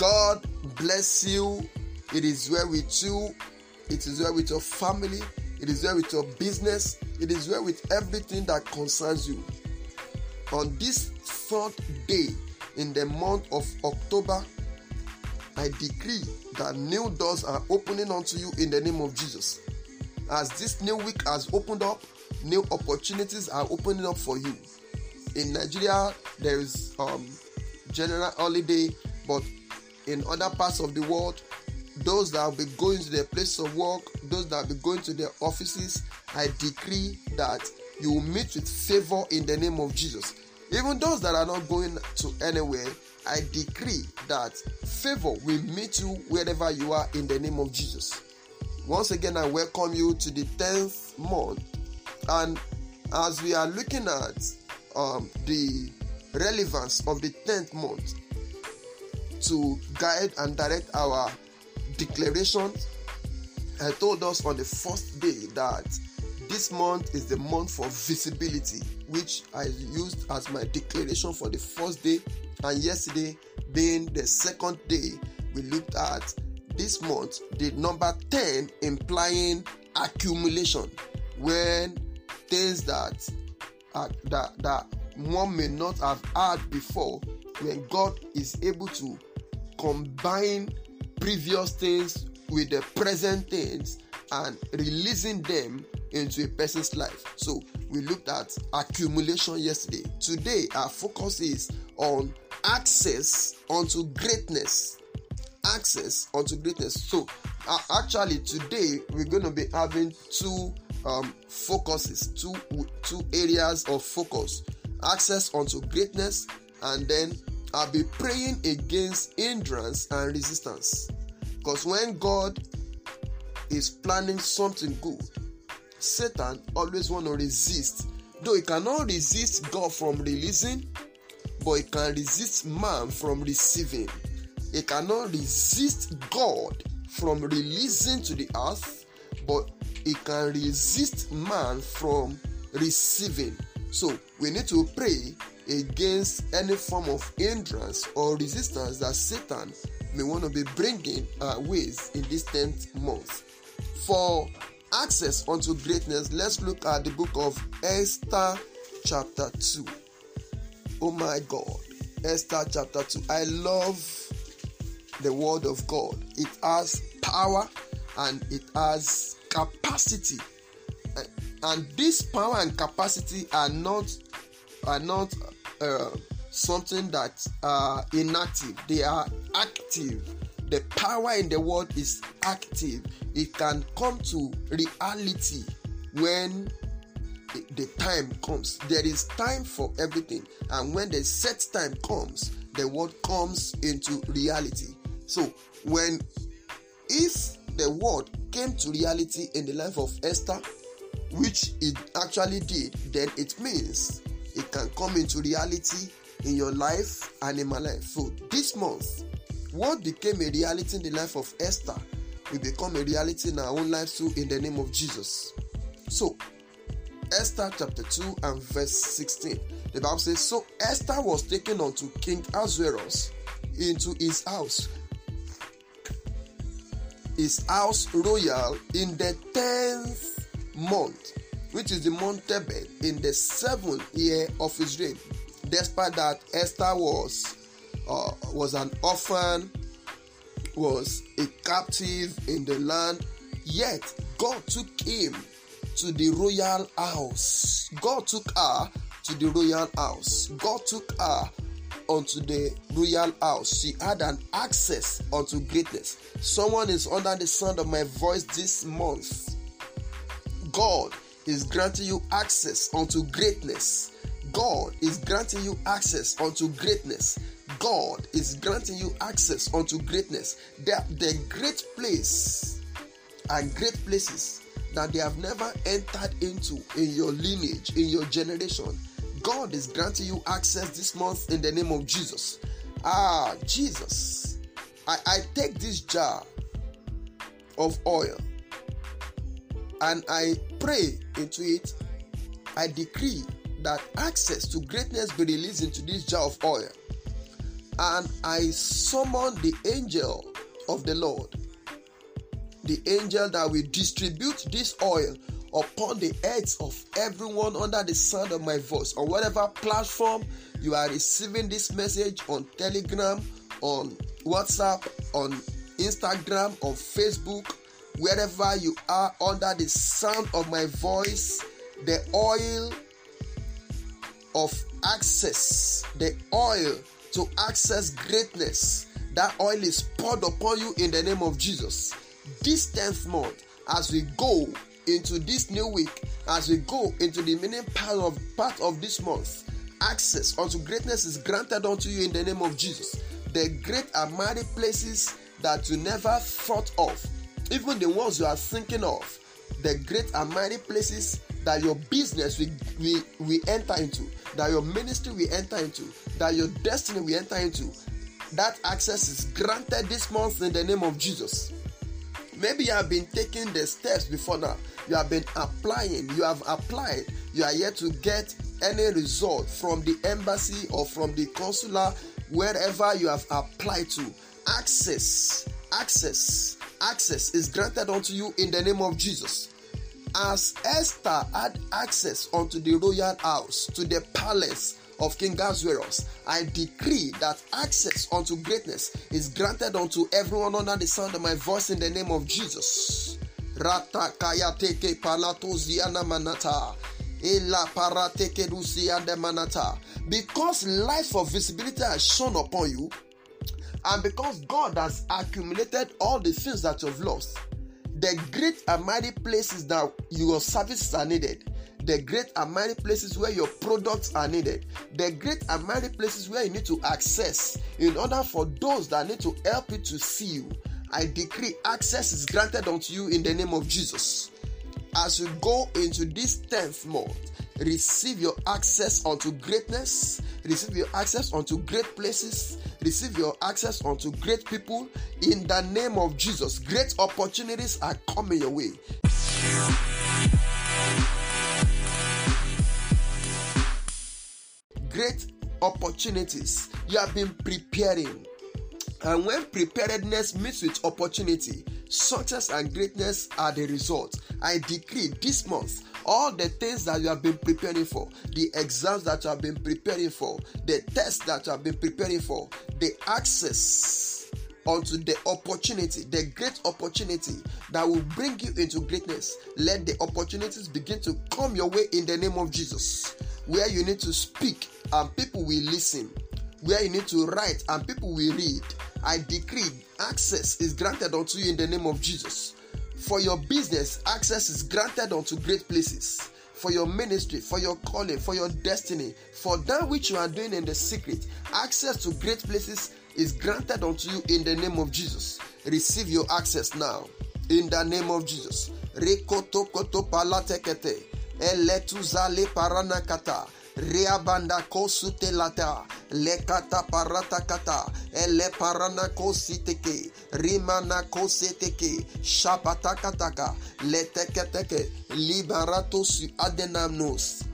God bless you. It is well with you. It is well with your family. It is well with your business. It is well with everything that concerns you. On this third day in the month of October, I decree that new doors are opening unto you in the name of Jesus. As this new week has opened up, new opportunities are opening up for you. In Nigeria, there is um, general holiday, but in other parts of the world, those that will be going to their place of work, those that will be going to their offices, I decree that you will meet with favor in the name of Jesus. Even those that are not going to anywhere, I decree that favor will meet you wherever you are in the name of Jesus. Once again, I welcome you to the 10th month. And as we are looking at um, the relevance of the 10th month to guide and direct our declarations, I told us on the first day that this month is the month for visibility, which I used as my declaration for the first day. And yesterday, being the second day, we looked at this month, the number 10 implying accumulation when things that, uh, that, that one may not have had before, when God is able to combine previous things with the present things and releasing them into a person's life. So we looked at accumulation yesterday. Today, our focus is on access onto greatness. Access onto greatness. So uh, actually, today we're going to be having two um, focuses, two two areas of focus: access onto greatness, and then I'll be praying against hindrance and resistance. Because when God is planning something good, Satan always want to resist. Though he cannot resist God from releasing, but he can resist man from receiving. He cannot resist God from releasing to the earth, but he can resist man from receiving. So we need to pray against any form of hindrance or resistance that Satan may want to be bringing our ways in this 10th month. For access unto greatness, let's look at the book of Esther, chapter 2. Oh my God, Esther, chapter 2. I love the word of God, it has power and it has capacity. And this power and capacity are not are not uh, something that are inactive. They are active. The power in the word is active. It can come to reality when the time comes. There is time for everything. And when the set time comes the word comes into reality. So when if the word came to reality in the life of esther which it actually did then it means it can come into reality in your life and in my life. So this month, what became a reality in the life of Esther will become a reality in our own lives too in the name of Jesus. So Esther chapter 2 and verse 16. The Bible says, So Esther was taken unto King Ahasuerus into his house, his house royal in the tenth month, which is the month Tebet, in the seventh year of his reign despite that Esther was uh, was an orphan, was a captive in the land, yet God took him to the royal house. God took her to the royal house. God took her onto the royal house. She had an access unto greatness. Someone is under the sound of my voice this month. God is granting you access unto greatness. God is granting you access unto greatness. God is granting you access unto greatness. The, the great place and great places that they have never entered into in your lineage, in your generation. God is granting you access this month in the name of Jesus. Ah, Jesus. I, I take this jar of oil and I pray into it. I decree that access to greatness be released into this jar of oil. And I summon the angel of the Lord, the angel that will distribute this oil upon the heads of everyone under the sound of my voice on whatever platform you are receiving this message on Telegram, on WhatsApp, on Instagram, on Facebook, wherever you are under the sound of my voice, the oil of access, the oil to access greatness, that oil is poured upon you in the name of Jesus. This 10th month, as we go into this new week, as we go into the remaining part of part of this month, access unto greatness is granted unto you in the name of Jesus. The great and mighty places that you never thought of, even the ones you are thinking of, the great and mighty places that your business will, will, will enter into, that your ministry will enter into, that your destiny will enter into. That access is granted this month in the name of Jesus. Maybe you have been taking the steps before now. You have been applying, you have applied, you are yet to get any result from the embassy or from the consular, wherever you have applied to. Access, access, access is granted unto you in the name of Jesus. As Esther had access unto the royal house, to the palace of King Ahasuerus, I decree that access unto greatness is granted unto everyone under the sound of my voice in the name of Jesus. Rata manata. Because life of visibility has shone upon you, and because God has accumulated all the things that you've lost, the great and mighty places that your services are needed, the great and mighty places where your products are needed, the great and mighty places where you need to access in order for those that need to help you to see you. I decree access is granted unto you in the name of Jesus. As you go into this 10th month, receive your access unto greatness, receive your access unto great places, receive your access unto great people in the name of Jesus. Great opportunities are coming your way. Great opportunities. You have been preparing. And when preparedness meets with opportunity, success and greatness are the result. I decree this month all the things that you have been preparing for, the exams that you have been preparing for, the tests that you have been preparing for, the access onto the opportunity, the great opportunity that will bring you into greatness. Let the opportunities begin to come your way in the name of Jesus. Where you need to speak and people will listen, where you need to write and people will read. I decree access is granted unto you in the name of Jesus. For your business, access is granted unto great places. For your ministry, for your calling, for your destiny, for that which you are doing in the secret, access to great places is granted unto you in the name of Jesus. Receive your access now in the name of Jesus. Rekotokoto palatekete, eletuzale paranakata, reabanda kosute lata, lekata parata kata ele parana kositeke rimana koseteke leteketeke libarato su adenamnos.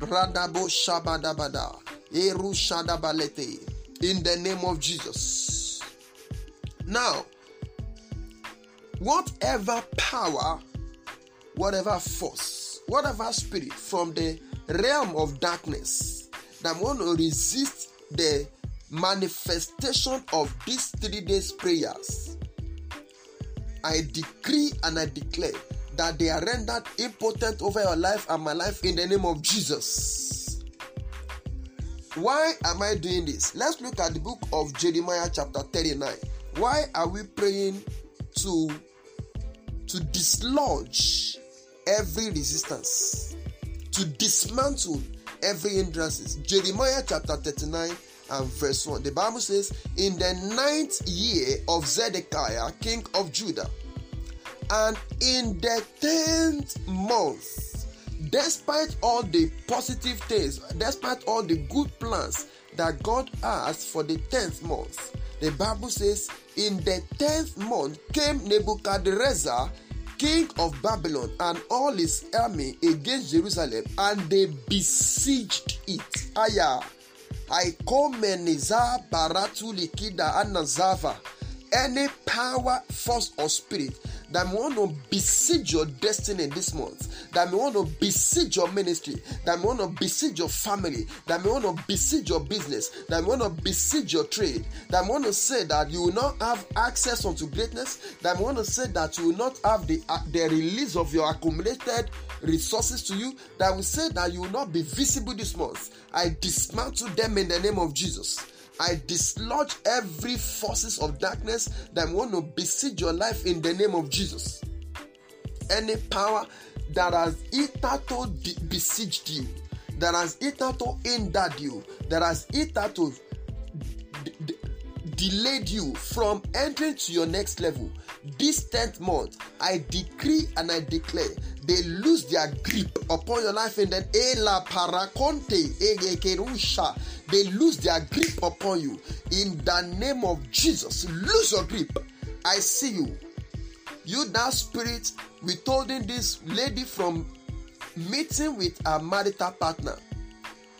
Radabo shabadabada eru shadabalete in the name of Jesus. Now whatever power whatever force whatever spirit from the realm of darkness that want to resist the manifestation of these three days prayers, I decree and I declare that they are rendered impotent over your life and my life in the name of Jesus. Why am I doing this? Let's look at the book of Jeremiah, chapter 39. Why are we praying to, to dislodge every resistance, to dismantle every hindrances. Jeremiah chapter 39 and verse 1. The Bible says, In the ninth year of Zedekiah, king of Judah, and in the tenth month, despite all the positive things, despite all the good plans that God has for the tenth month, the Bible says, In the tenth month came Nebuchadnezzar king of Babylon and all his army against Jerusalem, and they besieged it. Aya. I call Meniza Baratu Likida Anazava. Any power, force, or spirit that may want to besiege your destiny this month, that may want to besiege your ministry, that may want to besiege your family, that may want to besiege your business, that may want to besiege your trade, that may want to say that you will not have access unto greatness, that may want to say that you will not have the, uh, the release of your accumulated resources to you, that will say that you will not be visible this month. I dismantle them in the name of Jesus. I dislodge every forces of darkness that want to besiege your life in the name of Jesus. Any power that has hitherto besieged you, that has hitherto hindered you, that has hitherto delayed you from entering to your next level, this 10th month, I decree and I declare they lose their grip upon your life in the Ela Paraconte. They lose their grip upon you in the name of Jesus. Lose your grip. I see you. You that spirit withholding this lady from meeting with a marital partner.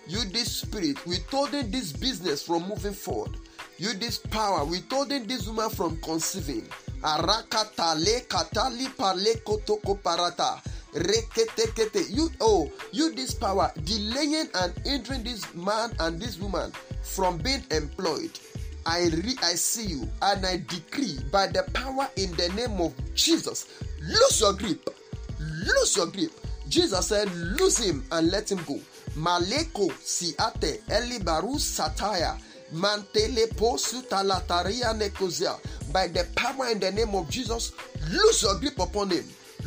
You this spirit withholding this business from moving forward. You this power withholding this woman from conceiving. Arakata le katali pale kotoko parata. Reketekete. You oh, you this power delaying and hindering this man and this woman from being employed. I re, I see you and I decree by the power in the name of Jesus, lose your grip, lose your grip. Jesus said, lose him and let him go. Maleko siate elibaru sataya mantele posu talataria nekozia. By the power in the name of Jesus, lose your grip upon him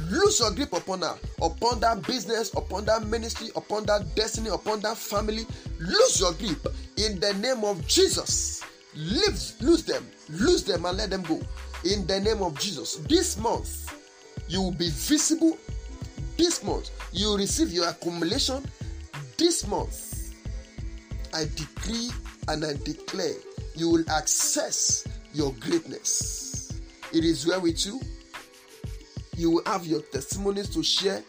lose your grip upon her, upon that business, upon that ministry, upon that destiny, upon that family. Lose your grip in the name of Jesus. Leave, lose them, lose them, and let them go in the name of Jesus. This month, you will be visible. This month, you will receive your accumulation. This month, I decree and I declare you will access your greatness. It is well with you you will have your testimonies to share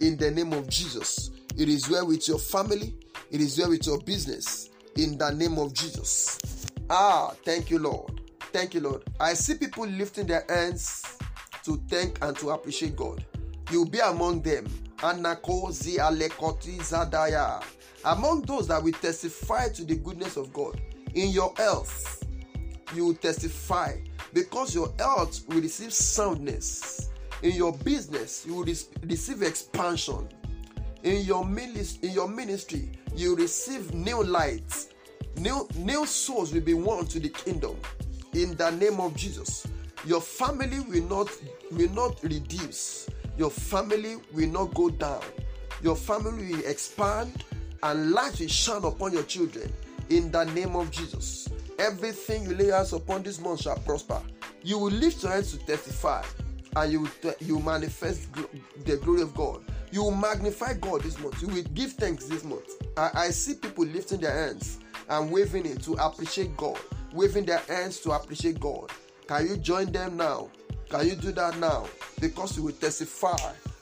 in the name of Jesus. It is well with your family, it is well with your business in the name of Jesus. Ah, thank you, Lord. Thank you, Lord. I see people lifting their hands to thank and to appreciate God. You'll be among them. Zadaya. Among those that will testify to the goodness of God. In your health, you will testify. Because your health will receive soundness. In your business you will receive expansion. In your ministry in your ministry you receive new light. New new souls will be won to the kingdom. In the name of jesus your family will not will not reduce. Your family will not go down. Your family will expand and light will shine upon your children in the name of jesus everything you lay hands upon this month shall prosper you will lift your hands to testify and you you manifest the glory of God. You will magnify God this month. You will give thanks this month. I, I see people lifting their hands and waving it to appreciate God, waving their hands to appreciate God. Can you join them now? Can you do that now? Because you will testify,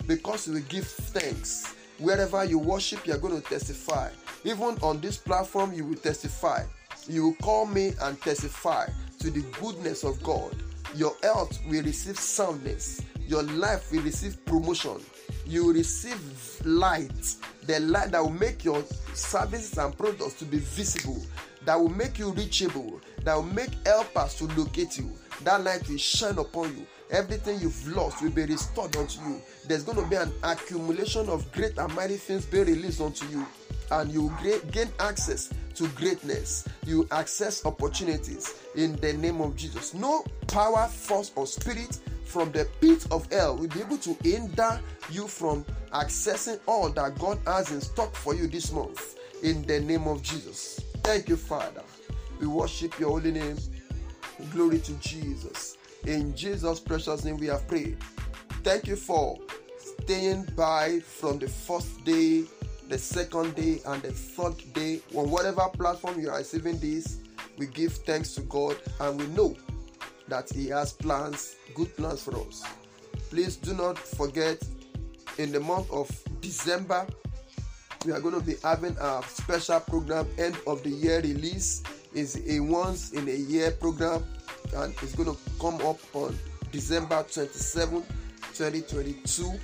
because you will give thanks. Wherever you worship, you're going to testify. Even on this platform, you will testify. You will call me and testify to the goodness of God your health will receive soundness. Your life will receive promotion. You will receive light. The light that will make your services and products to be visible. That will make you reachable. That will make helpers to locate you. That light will shine upon you. Everything you've lost will be restored unto you. There's going to be an accumulation of great and mighty things being released unto you. And you gain access to greatness. You access opportunities in the name of Jesus. No power, force, or spirit from the pit of hell will be able to hinder you from accessing all that God has in stock for you this month in the name of Jesus. Thank you, Father. We worship your holy name. Glory to Jesus. In Jesus' precious name, we have prayed. Thank you for staying by from the first day the second day and the third day. On whatever platform you are receiving this we give thanks to god and we know that he has plans good plans for us. Please do not forget in the month of december we are going to be having a special program. End of the year release is a once in a year program and it's going to come up on december 27 2022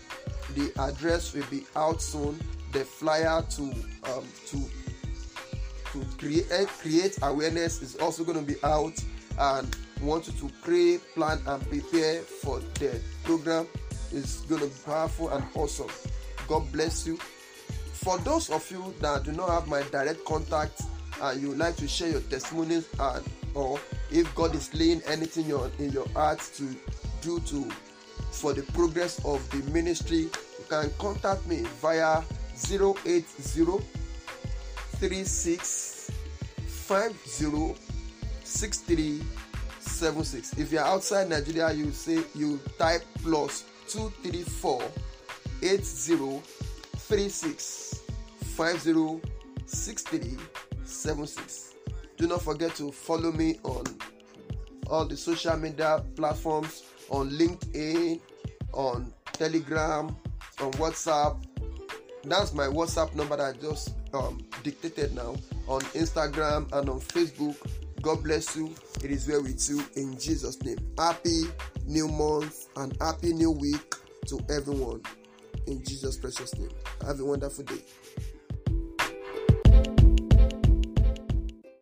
the address will be out soon. The flyer to um, to to create create awareness is also going to be out. And want you to pray plan and prepare for the program. It's going to be powerful and awesome. God bless you. For those of you that do not have my direct contact and you like to share your testimonies and or if god is laying anything in your, heart to do to for the progress of the ministry you can contact me via 080 36 50 63 76 if you're outside nigeria you say you type plus 234 80 36 50 63 76 do not forget to follow me on all the social media platforms on linkedin on telegram on whatsapp. That's my whatsapp number that i just um, dictated now. On instagram and on facebook god bless you. It is well with you in jesus name. Happy new month and happy new week to everyone in jesus precious name. Have a wonderful day